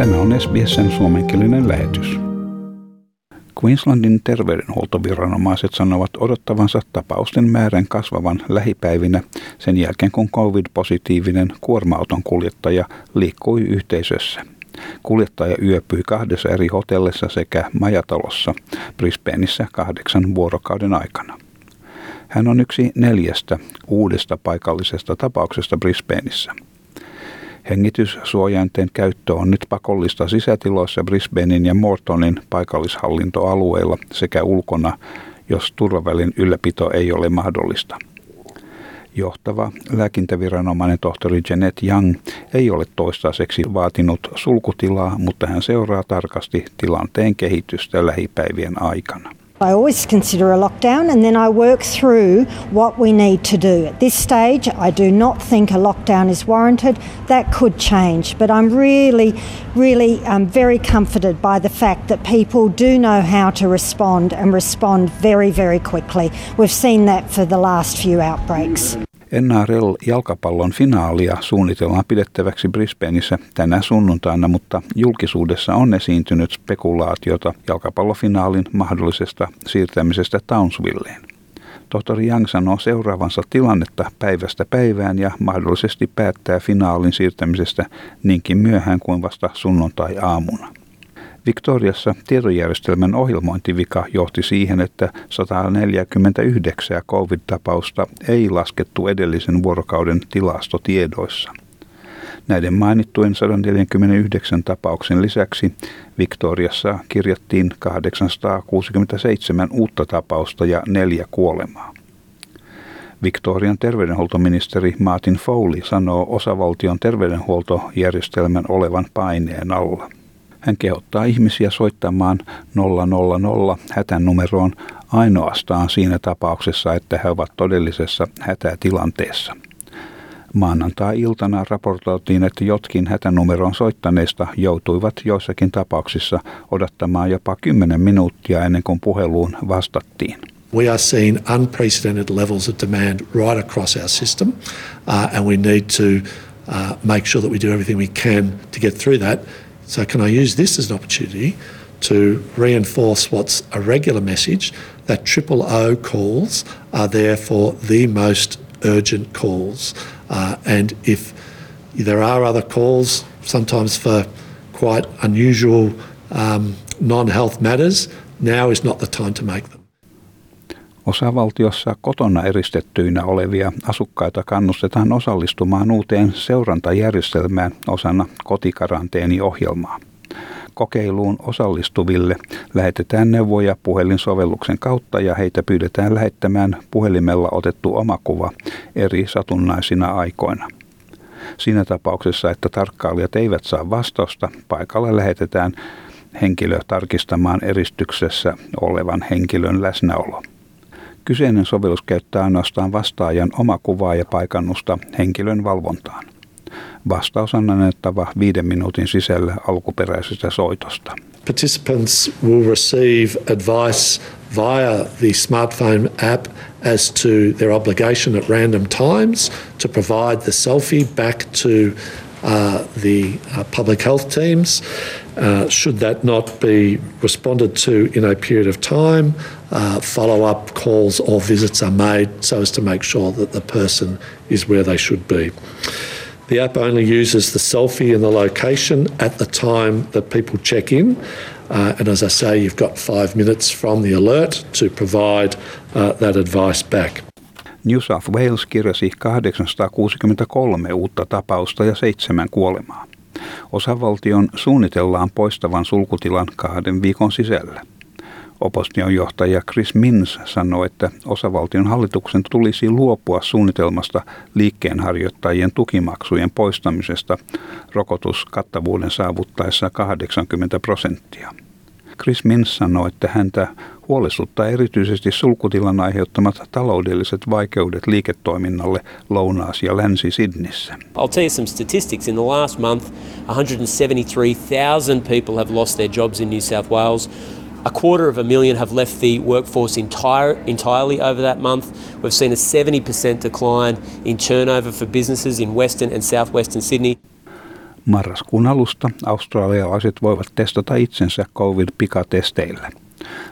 Tämä on SBSn suomenkielinen lähetys. Queenslandin terveydenhuoltoviranomaiset sanovat odottavansa tapausten määrän kasvavan lähipäivinä sen jälkeen, kun COVID-positiivinen kuorma-auton kuljettaja liikkui yhteisössä. Kuljettaja yöpyi kahdessa eri hotellissa sekä majatalossa Brisbaneissa kahdeksan vuorokauden aikana. Hän on yksi neljästä uudesta paikallisesta tapauksesta Brisbaneissa. Hengityssuojainten käyttö on nyt pakollista sisätiloissa Brisbanein ja Mortonin paikallishallintoalueilla sekä ulkona, jos turvavälin ylläpito ei ole mahdollista. Johtava lääkintäviranomainen tohtori Janet Young ei ole toistaiseksi vaatinut sulkutilaa, mutta hän seuraa tarkasti tilanteen kehitystä lähipäivien aikana. I always consider a lockdown and then I work through what we need to do. At this stage, I do not think a lockdown is warranted. That could change, but I'm really, really um, very comforted by the fact that people do know how to respond and respond very, very quickly. We've seen that for the last few outbreaks. NRL-jalkapallon finaalia suunnitellaan pidettäväksi Brisbaneissa tänä sunnuntaina, mutta julkisuudessa on esiintynyt spekulaatiota jalkapallofinaalin mahdollisesta siirtämisestä Townsvilleen. Tohtori Young sanoo seuraavansa tilannetta päivästä päivään ja mahdollisesti päättää finaalin siirtämisestä niinkin myöhään kuin vasta sunnuntai-aamuna. Victoriassa tietojärjestelmän ohjelmointivika johti siihen, että 149 covid-tapausta ei laskettu edellisen vuorokauden tilastotiedoissa. Näiden mainittujen 149 tapauksen lisäksi Victoriassa kirjattiin 867 uutta tapausta ja neljä kuolemaa. Victorian terveydenhuoltoministeri Martin Foley sanoo osavaltion terveydenhuoltojärjestelmän olevan paineen alla. Hän kehottaa ihmisiä soittamaan 000 hätänumeroon ainoastaan siinä tapauksessa, että he ovat todellisessa hätätilanteessa. Maanantai-iltana raportoitiin, että jotkin hätänumeroon soittaneista joutuivat joissakin tapauksissa odottamaan jopa 10 minuuttia ennen kuin puheluun vastattiin. We are seeing unprecedented levels of demand right across our system, uh, and we need to uh, make sure that we do everything we can to get through that. So, can I use this as an opportunity to reinforce what's a regular message that triple O calls are there for the most urgent calls? Uh, and if there are other calls, sometimes for quite unusual um, non health matters, now is not the time to make them. Osavaltiossa kotona eristettyinä olevia asukkaita kannustetaan osallistumaan uuteen seurantajärjestelmään osana kotikaranteeniohjelmaa. Kokeiluun osallistuville lähetetään neuvoja puhelinsovelluksen kautta ja heitä pyydetään lähettämään puhelimella otettu omakuva eri satunnaisina aikoina. Siinä tapauksessa, että tarkkailijat eivät saa vastausta, paikalle lähetetään henkilö tarkistamaan eristyksessä olevan henkilön läsnäolo. Kyseinen sovellus käyttää ainoastaan vastaajan omakuvaa ja paikannusta henkilön valvontaan. Vastaus on annettava viiden minuutin sisällä alkuperäisestä soitosta. Participants will receive advice via the smartphone app as to their obligation at random times to provide the selfie back to uh, the uh, public health teams. Uh, should that not be responded to in a period of time, uh, follow up calls or visits are made so as to make sure that the person is where they should be. The app only uses the selfie and the location at the time that people check in. Uh, and as I say, you've got five minutes from the alert to provide uh, that advice back. New South Wales kirjasi 863 uutta tapausta ja seitsemän kuolemaa. Osavaltion suunnitellaan poistavan sulkutilan kahden viikon sisällä. Opposition johtaja Chris Minns sanoi, että osavaltion hallituksen tulisi luopua suunnitelmasta liikkeenharjoittajien tukimaksujen poistamisesta rokotuskattavuuden saavuttaessa 80 prosenttia. Chris Minns sanoi, että häntä huolestuttaa erityisesti sulkutilan aiheuttamat taloudelliset vaikeudet liiketoiminnalle Lounaas- ja Länsi-Sidnissä. I'll tell you some statistics. In the last month, 173,000 people have lost their jobs in New South Wales. A quarter of a million have left the workforce entire, entirely over that month. We've seen a 70% decline in turnover for businesses in Western and Southwestern Sydney. Marraskuun alusta australialaiset voivat testata itsensä covid-pikatesteillä.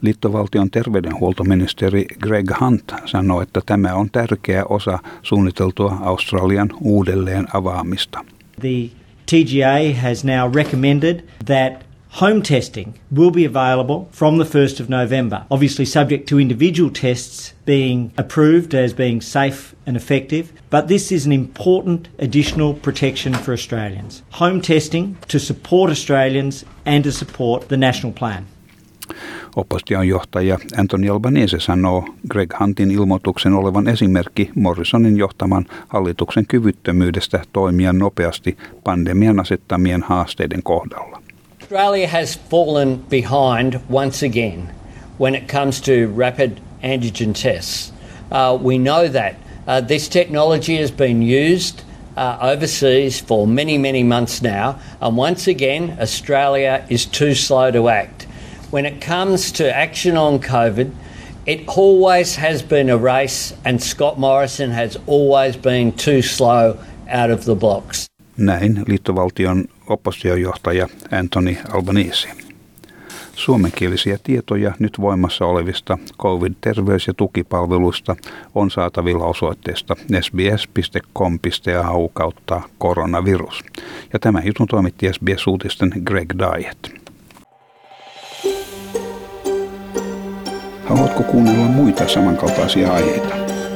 Liittovaltion terveydenhuoltoministeri Greg Hunt sanoi, että tämä on tärkeä osa suunniteltua Australian uudelleen avaamista. The TGA has now recommended that home testing will be available from the 1st of November, obviously subject to individual tests being approved as being safe and effective. But this is an important additional protection for Australians. Home testing to support Australians and to support the national plan. Opposition johtaja Anthony Albanese sanoo Greg Huntin ilmoituksen olevan esimerkki Morrisonin johtaman hallituksen kyvyttömyydestä toimia nopeasti pandemian asettamien haasteiden kohdalla. Australia has fallen behind once again when it comes to rapid antigen tests. Uh, we know that uh, this technology has been used uh, overseas for many, many months now, and once again, Australia is too slow to act. When it comes to action on COVID, it always has been a race, and Scott Morrison has always been too slow out of the blocks. Näin liittovaltion oppositiojohtaja Anthony Albanese. Suomenkielisiä tietoja nyt voimassa olevista COVID-terveys- ja tukipalveluista on saatavilla osoitteesta sbs.com.au kautta koronavirus. Ja tämä jutun toimitti SBS-uutisten Greg Diet. Haluatko kuunnella muita samankaltaisia aiheita?